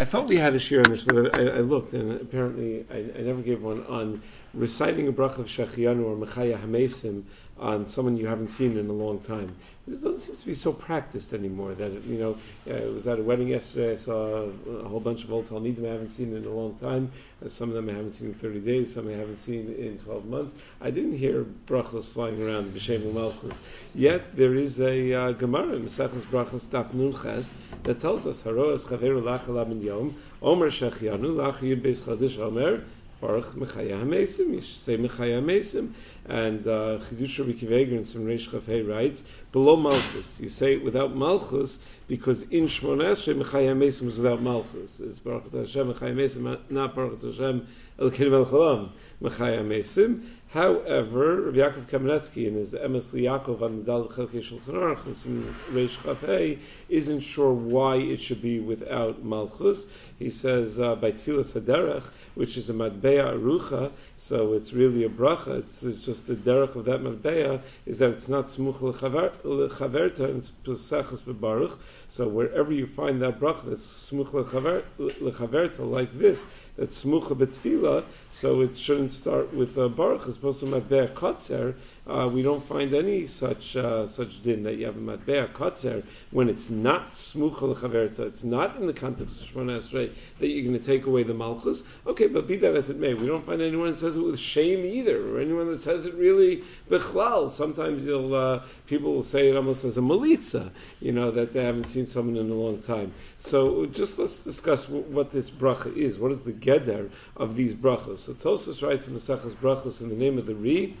I thought we had a share on this, but I, I looked and apparently I, I, never gave one on reciting a bracha of Shechianu or Mechaya Hamesim on someone you haven't seen in a long time. This doesn't seem to be so practiced anymore. That you know, uh, it was at a wedding yesterday. I saw a whole bunch of old Talmidim I haven't seen in a long time. Uh, some of them I haven't seen in 30 days. Some I haven't seen in 12 months. I didn't hear brachos flying around b'shem malchus. Yet there is a uh, Gemara in Maseches Brachos Daf Nunches that tells us Haroas Chaveru Lachalav Min Yom Omer Shechianu Lach Yud Beis Chadish Omer Baruch Mechaya Hamesim. You should say Mechaya Hamesim. And uh, Chidush Rabbi Akiva Eiger in some Reish Chafei writes below Malchus. You say it without Malchus because in Shmon Esrei Mechaya Hamesim is without Malchus. It's Baruch Hashem Mechaya Hamesim, not Baruch Hashem Elkein Melchalam Mechaya Hamesim. However, Rabbi Yaakov Kamenetsky in his Emes Yaakov on the Dal Chelkei Shulchan Aruch Reish Chafei isn't sure why it should be without Malchus. He says uh, by Tfilas Haderech, which is a Madbeya Arucha, so it's really a bracha. It's, it's just the derech of that Madbeya is that it's not Smuch Lechaverta and it's Pesachas Bebaruch. So wherever you find that bracha that's Smuch Lechaverta like this, that's Smucha Betfila, so it shouldn't start with a Baruch as opposed to Matbeah Kotzer. Uh, we don't find any such uh, such din that you have a Matbeah Kotzer when it's not Smucha Lechaverta, it's not in the context of Shemona Esrei that you're going to take away the Malchus. Okay, but be that as it may, we don't find anyone that says it with shame either, or anyone that says it really Bechlal. Sometimes you'll, uh, people will say it almost as a Malitza, you know, that they haven't seen someone in a long time. So just let's discuss w- what this bracha is. What is the Geder of these brachas? So Tosus writes in Masachas Brachos in the name of the Ri.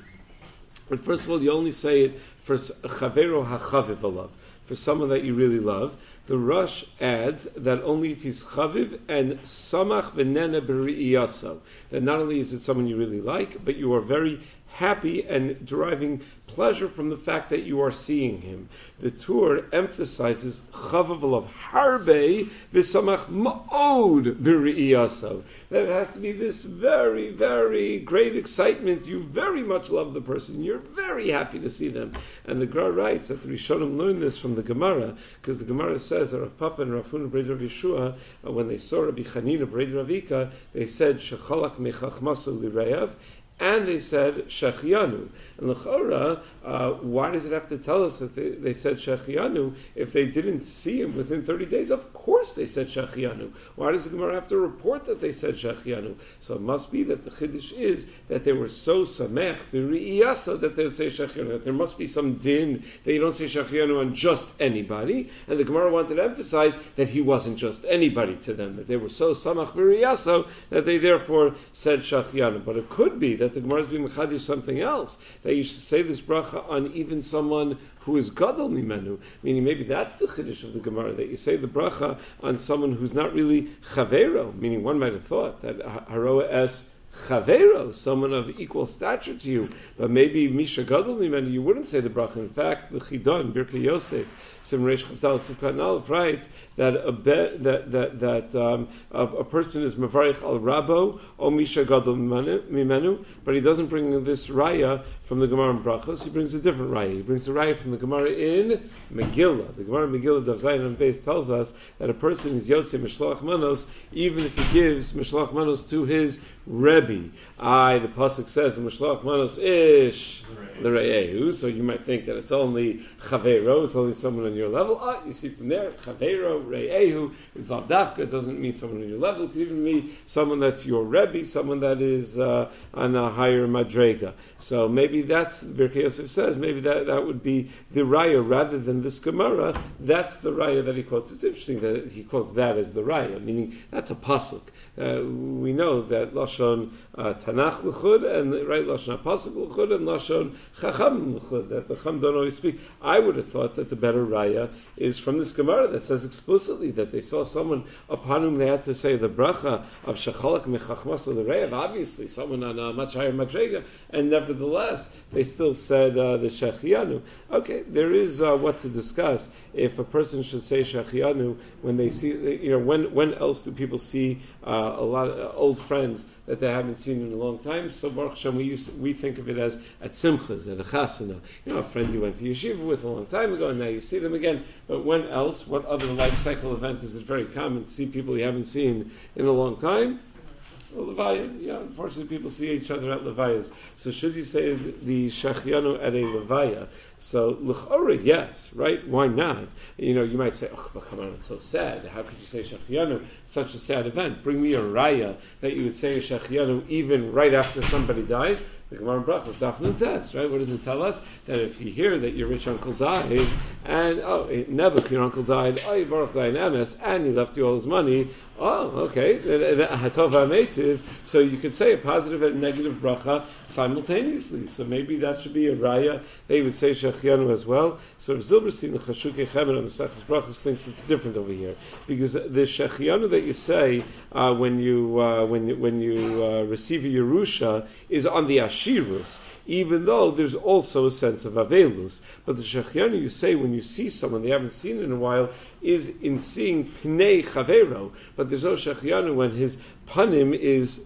But first of all, you only say it for chavero hachaviv alav, for someone that you really love. The Rush adds that only if he's chaviv and samach v'nena b'ri'iyaso, that not only is it someone you really like, but you are very happy and deriving pleasure from the fact that you are seeing him. The Tur emphasizes chavav of harbe v'samach ma'od b'ri'iyaso. That it has to be this very, very great excitement. You very much love the person. You're very happy to see them. And the Gra writes that the Rishonim learned this from the Gemara, because the Gemara says that Rav Papa and Rav Huna Breda Rav Yeshua, when they saw Rabbi Chanina Breda Ravika, they said, Shechalak mechachmasu lireyav, and they said Shechianu. And Lechora, uh, why does it have to tell us that they, they said Shechianu if they didn't see him within 30 days? Of course they said Shechianu. Why does the Gemara have to report that they said Shechianu? So it must be that the Chiddush is that they were so samech, Biriyasa that they would say Shechianu. There must be some din that you don't say Shechianu on just anybody. And the Gemara wanted to emphasize that he wasn't just anybody to them, that they were so samach b'riyaso that they therefore said Shechianu. But it could be that that the Gemara is being mechadish something else. That you should say this bracha on even someone who is gadol mimenu, meaning maybe that's the chiddush of the Gemara that you say the bracha on someone who's not really chavero, meaning one might have thought that haroa es chavero, someone of equal stature to you, but maybe misha gadol mimenu, you wouldn't say the bracha. In fact, the chidon Birkei Yosef Simreish Chavdal Sivkat Aleph writes that a be, that that that um, a, a, person is Mavarich al Rabo or Misha Gadol Mimenu, but he doesn't bring this raya from the Gemara in Brachos. He brings a different raya. He brings a raya from the Gemara in Megillah. The Gemara in Megillah Dav Zayin and Beis tells us that a person is Yosef Mishloach Manos even if he gives Mishloach Manos to his Rebbe. I, the pasuk says, "Mishloach manos ish l're'ehu." So you might think that it's only chavero, it's only someone on your level. Ah, you see from there, chavero re'ehu is lavdafka. It doesn't mean someone on your level. It could even mean someone that's your rebbe, someone that is uh, on a higher madrega. So maybe that's Birkei Yosef says. Maybe that that would be the raya rather than this gemara. That's the raya that he quotes. It's interesting that he quotes that as the raya, meaning that's a pasuk. Uh, we know that lashon. Uh, Tanakh l'chud and right lashon pasuk l'chud and lashon chacham l'chud that the chacham don't always speak. I would have thought that the better raya is from this gemara that says explicitly that they saw someone upon whom they had to say the bracha of shachalak mechachmas the. Obviously, someone on a much higher madrega, and nevertheless They still said uh, the Shechianu. Okay, there is uh, what to discuss. If a person should say Shechianu when they see, you know, when when else do people see uh, a lot of old friends that they haven't seen in a long time? So Baruch Hashem, we used, we think of it as at Simchas, at a Chasana. You know, a friend you went to yeshiva with a long time ago, and now you see them again. But when else? What other life cycle event is it very common to see people you haven't seen in a long time? Levaya, yeah, unfortunately people see each other at Levayas. So should you say the Shachianu at a Levaya? So L'chora, yes, right? Why not? You know, you might say, oh, but come on, it's so sad. How could you say Shachianu? Such a sad event. Bring me a raya that you would say a Shachianu even right after somebody dies. The Gemara in Brachos, Dafn test, right? What does it tell us? That if you hear that your rich uncle died, and oh, Nebuch, your uncle died, oh, Baruch MS, and he left you all his money, oh, okay, Hatov so you could say a positive and negative bracha simultaneously. So maybe that should be a raya. They would say Shechianu as well. So if Zilberstein, the Chashukei Chemen on Masechus Brachos thinks it's different over here because the Shechianu that you say uh, when you uh, when when you uh, receive a Yerusha is on the Ash Even though there's also a sense of Avelus. But the Shechianu you say when you see someone they haven't seen in a while is in seeing Pnei Chavero, but there's no Shechianu when his Panim is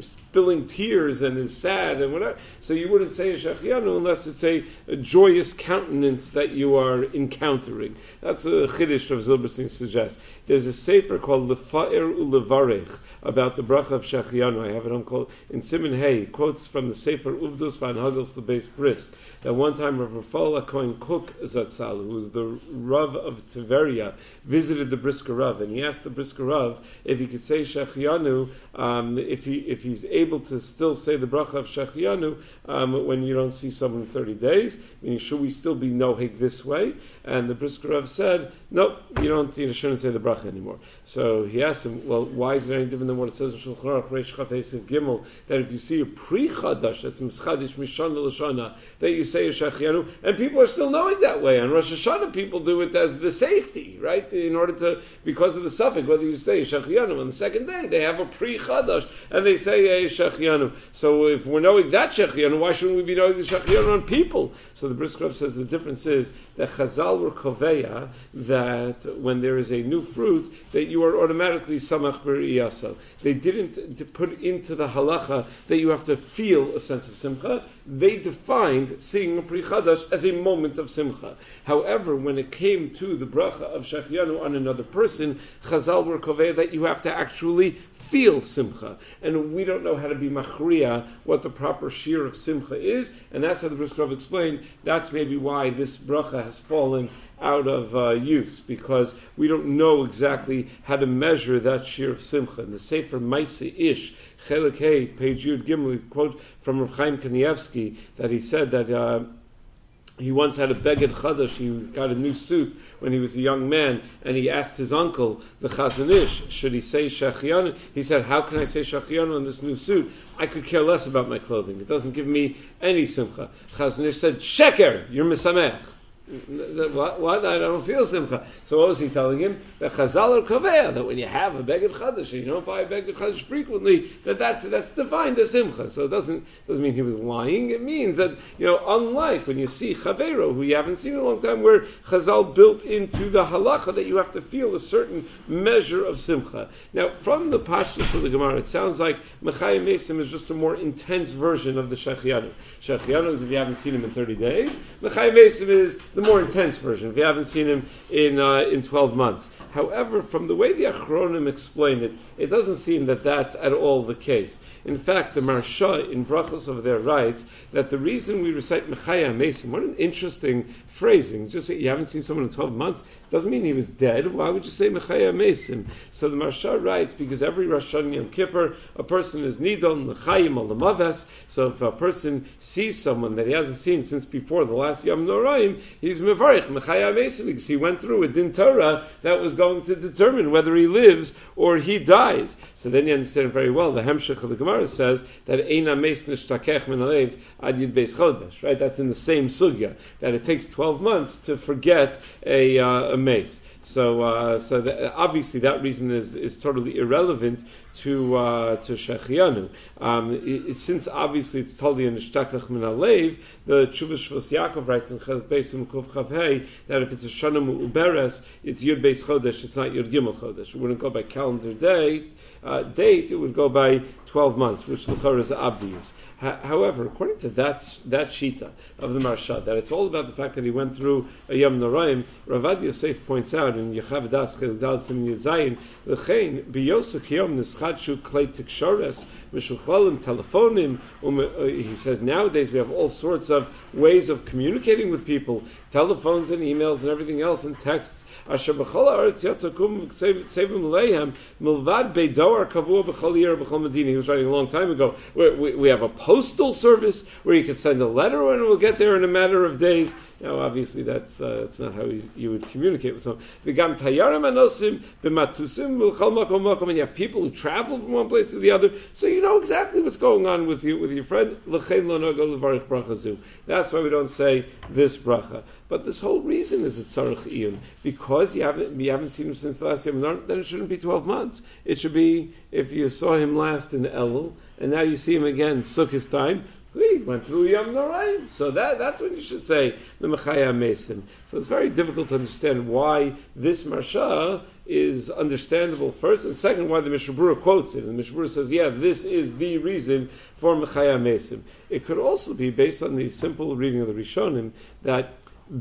spilling tears and is sad and whatever. So you wouldn't say a shachianu unless it's a, a, joyous countenance that you are encountering. That's what the Chiddush of Zilberstein suggests. There's a sefer called Lefa'ir Ulevarech about the bracha of shachianu. I have it on called in Simon Hay. Quotes from the sefer Uvdus van Hagels the base Brist. That one time Rav Rafal Cohen Kook Zatzal, who was the Rav of Tiveria, visited the Brisker Rav, and he asked the Brisker Rav if he could say shachianu um, if he if he's able to still say the bracha of Shechianu um, when you don't see someone in 30 days? Meaning, should we still be nohig this way? And the Brisker said, nope, you don't, you shouldn't say the bracha anymore. So he asked him, well, why is it any different than what it says in Shulchan Aruch, Reish Chavesiv Gimel, that if you see a pre-chadash, that's mischadish mishana l'shana, that you say a Shechianu, and people are still knowing that way. On Rosh Hashanah, people do it as the safety, right? In order to, because of the suffix, whether you say Shechianu on the second day, they have a pre-chadash, and they say a Shechianu. So if we're knowing that Shechianu, why shouldn't we be knowing the Shechianu on people? So the Brisker says the difference is that Chazal were koveya that when there is a new fruit that you are automatically samach iyasa. They didn't put into the halacha that you have to feel a sense of simcha. They defined seeing a pri chadash as a moment of simcha. However, when it came to the bracha of Shechianu on another person, Chazal were that you have to actually feel simcha, and we don't know how to be machriya what the proper shear of simcha is, and that's how the Briskov explained. That's maybe why this bracha has fallen out of uh, use because we don't know exactly how to measure that shear of simcha. The Sefer Maise Ish, Chelik Hey, page Yud Gimel, quote from Rav Chaim Kanievsky that he said that. Uh, he once had a beged chadash. He got a new suit when he was a young man, and he asked his uncle, the Chazon Ish, should he say shachianu? He said, "How can I say shachianu in this new suit? I could care less about my clothing. It doesn't give me any simcha." Chazon Ish said, "Sheker, you're misamech." What? what? I don't feel simcha. So what was he telling him? That Chazal or Kaveya, that when you have a beged chadash, you don't buy a beged chadash frequently, that that's that's defined as simcha. So it doesn't doesn't mean he was lying. It means that you know, unlike when you see Chavero, who you haven't seen in a long time, where Chazal built into the halacha that you have to feel a certain measure of simcha. Now, from the pashtus of the Gemara, it sounds like Mechayim Mesim is just a more intense version of the Shechianu. Shechianu is if you haven't seen him in 30 days. Mechayim Mesim is the more intense version, if you haven't seen him in, uh, in 12 months. However, from the way the Achronim explain it, it doesn't seem that that's at all the case. In fact, the Maharsha in Brachos over there writes that the reason we recite Mechaya Mesim, what an interesting phrasing. Just you haven't seen someone in 12 months doesn't mean he was dead. Why would you say Mechaya Mesim? So the Maharsha writes because every Rosh Hashanah Yom Kippur, a person is Nidon Mechayim Alamaves. So if a person sees someone that he hasn't seen since before the last Yom Noraim, he's Mevarich Mechaya Mesim because he went through a Din Torah that was going to determine whether he lives or he dies. So then you understand very well. The Hemshech of the Gemara says that Eina Meis Nishtakech Min Alev Ad Yud Beis Chodesh. Right? That's in the same sugya that it takes 12 months to forget a, uh, a mace. So, uh, so that, obviously that reason is, is totally irrelevant to uh, to Shechianu. Um, it, since obviously it's totally in Shtakach Min Alev, the Tshuva Shvos Yaakov writes in Chelek Beis Kuf Chav that if it's a Shana Uberes, it's Yud Beis Chodesh, it's not Yud Gimel Chodesh. It wouldn't go by calendar date, uh, date, it would go by 12 months, which the is obvious. However, according to that, that shita of the Maharsha, that it's all about the fact that he went through a Yom Noraim, Ravad Yosef points out in Yechav Das Chel Sim Yizayin, L'chein, biyosuk yom nischadshu klei tikshores, mishuchalim telefonim, um, uh, he says nowadays we have all sorts of ways of communicating with people, telephones and emails and everything else and texts. He was writing a long time ago. We, we, we have a postal service where you can send a letter and it will get there in a matter of days. Now, obviously, that's uh, that's not how you, you, would communicate with someone. V'gam tayarim anosim b'matusim makom and you have people who travel from one place to the other, so you know exactly what's going on with you with your friend. That's why we don't say this bracha. But this whole reason is a tzarich iyun because you haven't you haven't seen him since the last year. Then it shouldn't be twelve months. It should be if you saw him last in Elul and now you see him again Sukkot time. He went through Yom Noraim. So that, that's when you should say the Mechaya Mason. So it's very difficult to understand why this Maharsha is understandable first, and second, why the Mishna Berura quotes it. And the Mishna Berura says, yeah, this is the reason for Mechaya Mason. It could also be based on the simple reading of the Rishonim that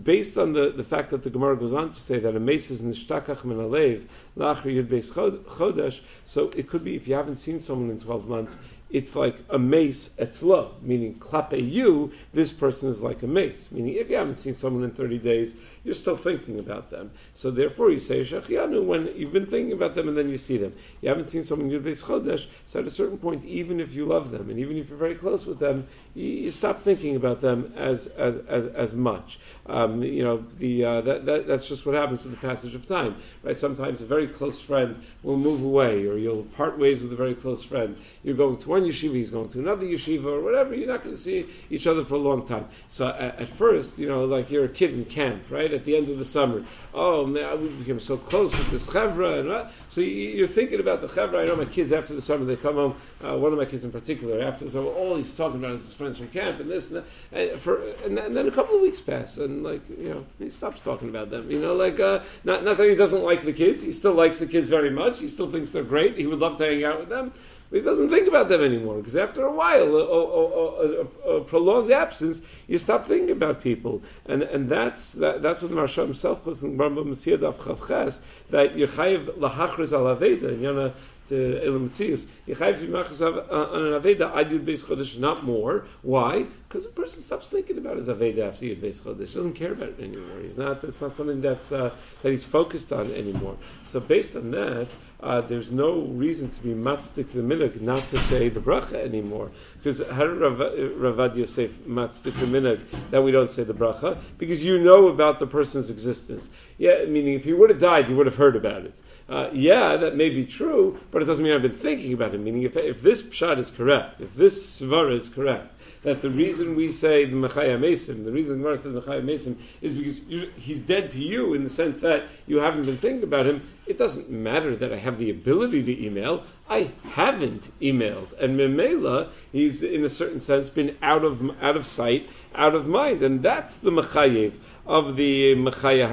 based on the, the fact that the Gemara goes on to say that a mace is nishtakach min alev lachri yud chodesh, so it could be if you haven't seen someone in 12 months, it's like a mace etzlo, meaning klape you, this person is like a mace. Meaning if you haven't seen someone in 30 days, you're still thinking about them. So therefore you say shechianu when you've been thinking about them and then you see them. You haven't seen someone in Yud Chodesh, so at a certain point, even if you love them and even if you're very close with them, you, you stop thinking about them as, as, as, as much. Um, you know, the, uh, that, that, that's just what happens with the passage of time, right? Sometimes a very close friend will move away or you'll part ways with a very close friend. You're going to one yeshiva, he's going to another yeshiva, or whatever. You're not going to see each other for a long time. So at, at, first, you know, like you're a kid in camp, right? At the end of the summer, oh man, we became so close with this chevra, and what? so you, are thinking about the chevra. I know my kids after the summer they come home. Uh, one of my kids in particular after the summer, all he's talking about is his friends from camp and this and that. And, for, and, then a couple of weeks pass, and like you know, he stops talking about them. You know, like uh, not not that he doesn't like the kids, he still likes the kids very much. He still thinks they're great. He would love to hang out with them but he doesn't think about them anymore because after a while, a, a, a, a, prolonged absence, you stop thinking about people, and and that's that, that's what the Maharsha himself calls in Rambam Masiyad of Chavches that you're chayiv lahachriz al aveda, and you're to Elam Tzias. Yechayiv Yimachas on an Aveda, I do Beis Chodesh, not more. Why? Because the person stops thinking about his Aveda after Yud Beis Chodesh. doesn't care about it anymore. He's not, it's not something that's, uh, that he's focused on anymore. So based on that, uh, there's no reason to be matzdik the minhag not to say the bracha anymore. Because how did Rav, Ravad Yosef matzdik the minhag that we don't say the bracha? Because you know about the person's existence. Yeah, meaning if he would have died, you would have heard about it uh, yeah, that may be true, but it doesn't mean I've been thinking about it. Meaning, if, if this pshat is correct, if this svara is correct, that the reason we say the Mechaya Mason, the reason the Gemara says Mechaya Mason, is because you, he's dead to you in the sense that you haven't been thinking about him. It doesn't matter that I have the ability to email. I haven't emailed, and Memela, he's in a certain sense been out of out of sight, out of mind, and that's the Mechayev of the Mechaya.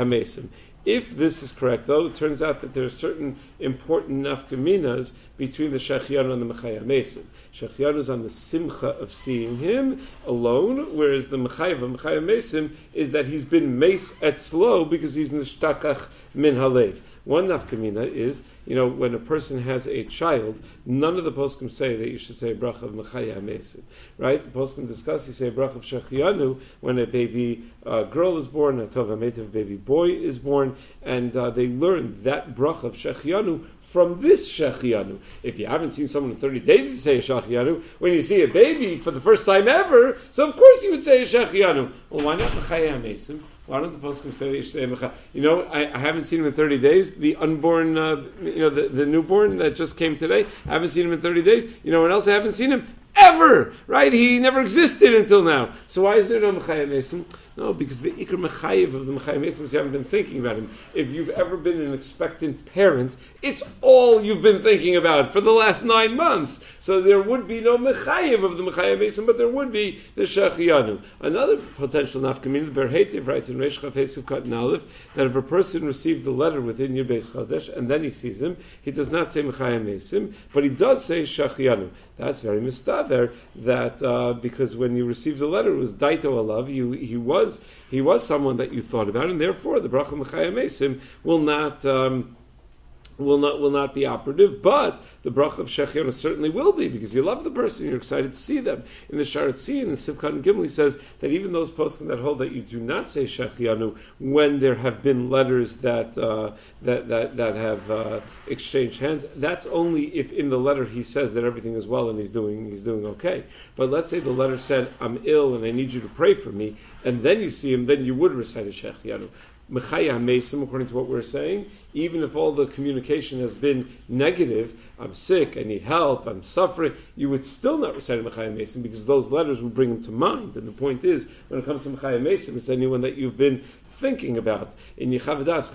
If this is correct, though, it turns out that there are certain important nafkaminas between the Shechianu and the Mechaya Mason. Shechianu is on the simcha of seeing him alone, whereas the Mechaya of Mason is that he's been mace at slow because he's nishtakach min halev. One nafkamina is, you know, when a person has a child, none of the poskim say that you should say bracha of mechaya mesim, right? The poskim discuss you say bracha of shechianu when a baby uh, girl is born, a tov a baby boy is born, and uh, they learn that bracha of shechianu from this shechianu. If you haven't seen someone in 30 days to say a shechianu, when you see a baby for the first time ever, so of course you would say a shechianu. Well, why not mechaya mesim? Why don't the poskim say Mecha? You know, I, I, haven't seen him in 30 days. The unborn, uh, you know, the, the newborn that just came today, I haven't seen him in 30 days. You know what else I haven't seen him? Ever! Right? He never existed until now. So why is there no Mechaya Mason? No, because the Ikr Mechayiv of the Mechayim Mesim you haven't been thinking about him. If you've ever been an expectant parent, it's all you've been thinking about for the last nine months. So there would be no Mechayiv of the Mechayim Mesim, but there would be the Shechianu. Another potential nafkamin, the Be'er Heitev writes in Reish Chafesiv Kat Aleph that if a person receives the letter within Yud Beis Chodesh and then he sees him, he does not say Mechayim Mesim, but he does say Shechianu. That's very mistaver. That uh, because when you received the letter, it was Daito Alav. You he was he was someone that you thought about, and therefore the bracha Mechayim Mesim will not. Um, will not will not be operative, but the bracha of Shechianu certainly will be because you love the person, you're excited to see them. In the Sharat Tzin, the Sivkat and Gimli says that even those posting that hold that you do not say Shechianu when there have been letters that uh, that, that that have uh, exchanged hands, that's only if in the letter he says that everything is well and he's doing he's doing okay. But let's say the letter said I'm ill and I need you to pray for me, and then you see him, then you would recite a Shechianu. Mechaya according to what we're saying, even if all the communication has been negative, I'm sick, I need help, I'm suffering, you would still not recite Mechaya Mesim because those letters would bring him to mind. And the point is, when it comes to Mechaya Mesim, it's anyone that you've been thinking about. In Yechavadas,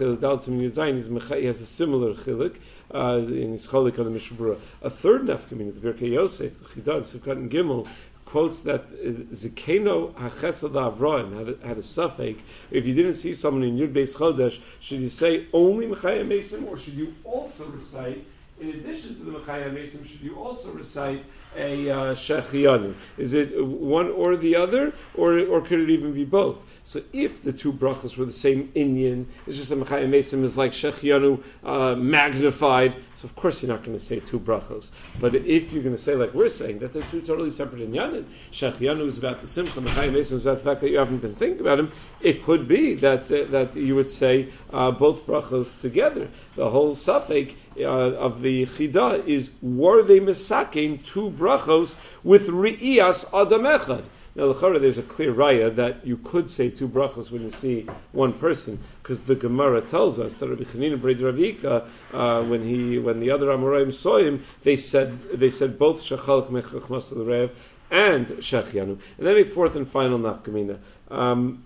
he has a similar chilik uh, in his cholik on the Mishna Berura. A third nafkamin, the Birkei Yosef, the Chidan, Sivkat and Gimel, quotes that Zikeno Hachesed Avroim had a, had a suffix. If you didn't see someone in Yud Beis Chodesh, should you say only Mechayim Mesim, or should you also recite, in addition to the Mechayim Mesim, should you also recite a uh? Is it one or the other, or, or could it even be both? So if the two brachas were the same inyan, it's just that Mechayim Mesim is like Shechianu uh, magnified. So of course you're not going to say two brachos. But if you're going to say like we're saying that they're two totally separate inyanim, Shechianu is about the simcha, Mechayim Mesim is about the fact that you haven't been thinking about him. It could be that that, you would say uh, both brachos together. The whole suffix uh, of the chida is were they misaking two brachos with ri'iyas adam echad. Now, Lachara, there's a clear raya that you could say two brachos when you see one person, because the Gemara tells us that Rabbi Chanina Bred Ravika, uh, when he, when the other Amoraim saw him, they said they said both Shachalak Mechachmas Rev and Shechianu, and then a fourth and final nafkamina. Um,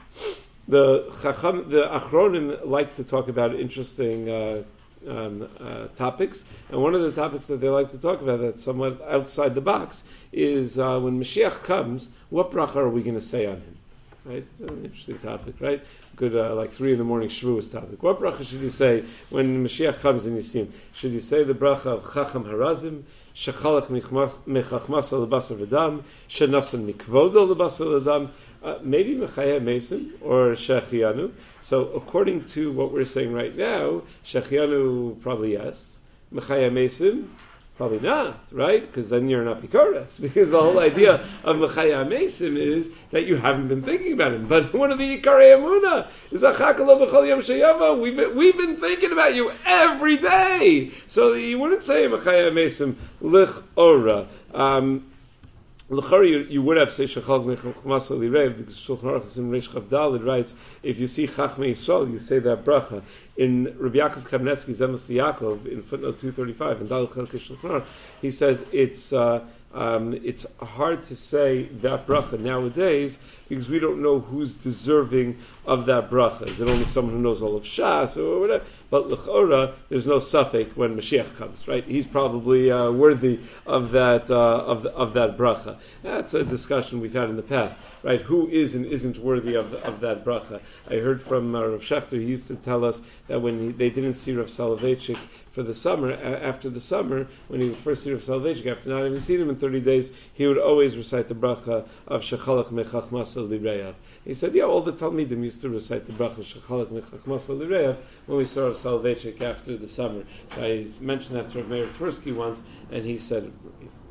the Chacham, the Achronim like to talk about interesting. Uh, um, uh, topics, and one of the topics that they like to talk about that's somewhat outside the box is uh, when Mashiach comes, what bracha are we going to say on him? Right, an interesting topic, right? Good, uh, like three in the morning Shavuos topic. What bracha should you say when Mashiach comes and you see him? Should you say the bracha of Chacham Harazim, Shechalach Mechachmas al Basar V'Dam, Shenasan Mikvod al Basar V'Dam? Uh, maybe Mechaya Mason or Shechianu. So according to what we're saying right now, Shechianu probably yes. Mechaya Mason Probably not, right? Because then you're not Pikoras. Because the whole idea of Mechaya Mesim is that you haven't been thinking about him. But one of the Ikarei Amuna is Achakala B'chol Yom Sheyava. We've been, we've been thinking about you every day. So you wouldn't say Mechaya Mesim Lich Ora. Um, L'chari, you, you would have say shachal mechachmas lirev because Shulchan Aruch in Reish Chavdal writes if you see Chachmei Yisrael you say that bracha. In Rabbi Yaakov Kamenetsky Zemes Yaakov in footnote two thirty five in Dalil Chelkei Shulchan Aruch he says it's uh, um, it's hard to say that bracha nowadays because we don't know who's deserving of that bracha. Is it only someone who knows all of Shas or whatever? But l'chora, there's no suffix when Mashiach comes, right? He's probably uh, worthy of that uh, of the, of that bracha. That's a discussion we've had in the past, right? Who is and isn't worthy of of that bracha? I heard from uh, Rav Shechter. He used to tell us that when he, they didn't see Rav Soloveitchik for the summer, after the summer, when he would first see Rav Soloveitchik, after not having seen him in 30 days, he would always recite the bracha of Shechalach Mechach He said, yeah, all the Talmidim used to recite the bracha Masal Lireyav when we saw Rav Soloveitchik after the summer. So I mentioned that to Rav Meir Tversky once, and he said,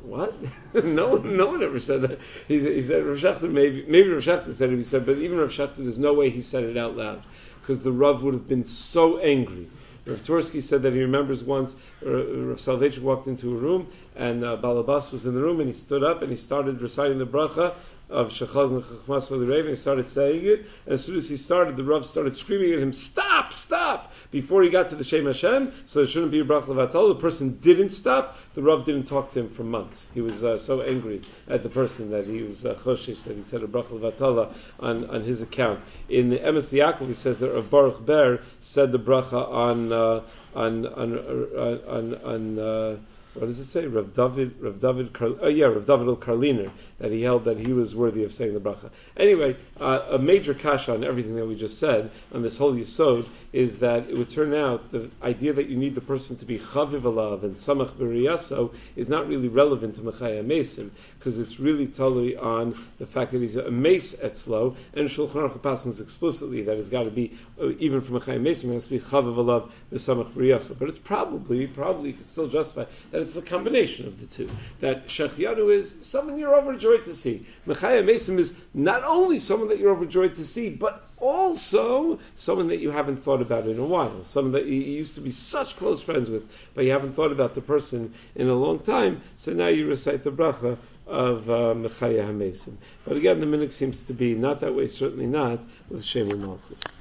what? no, no one ever said that. He, he said Rav Shechter, maybe, maybe Rav Shechter said it. He said, but even Rav Shechter, there's no way he said it out loud because the Rav would have been so angry. Rav Tversky said that he remembers once uh, Rav Soloveitchik walked into a room and uh, Balabas was in the room and he stood up and he started reciting the bracha of Shechal Mechachmas and he started saying it. And as soon as he started, the Rav started screaming at him, "Stop! Stop!" before he got to the Shem Hashem, so there shouldn't be a bracha levatala. The person didn't stop. The Rav didn't talk to him for months. He was uh, so angry at the person that he was uh, choshish that he said a bracha levatala on, on his account. In the Emes Yaakov, he says that Rav Baruch Ber said the bracha on uh, on on uh, on, on uh, what does it say? Rav David, Rav David, Kar, oh yeah, Rav David Karliner, that he held that he was worthy of saying the bracha. Anyway, uh, a major kasha on everything that we just said on this whole yisod is that it would turn out the idea that you need the person to be chaviv alav and samach b'riyaso is not really relevant to mechaya mesim because it's really totally on the fact that he's a mace etzlo and Shulchan Aruch passes explicitly that it's got to be uh, even from mechaya mesim it has to be chaviv alav v'samach b'riyaso. But it's probably probably could still justify that it's the combination of the two. That shechianu is someone you're overjoyed to see. Mechaya mesim is not only someone that you're overjoyed to see, but also someone that you haven't thought about in a while, someone that you used to be such close friends with, but you haven't thought about the person in a long time. So now you recite the bracha of uh, Hamesim. But again, the minhag seems to be not that way, certainly not with Shem Malchus.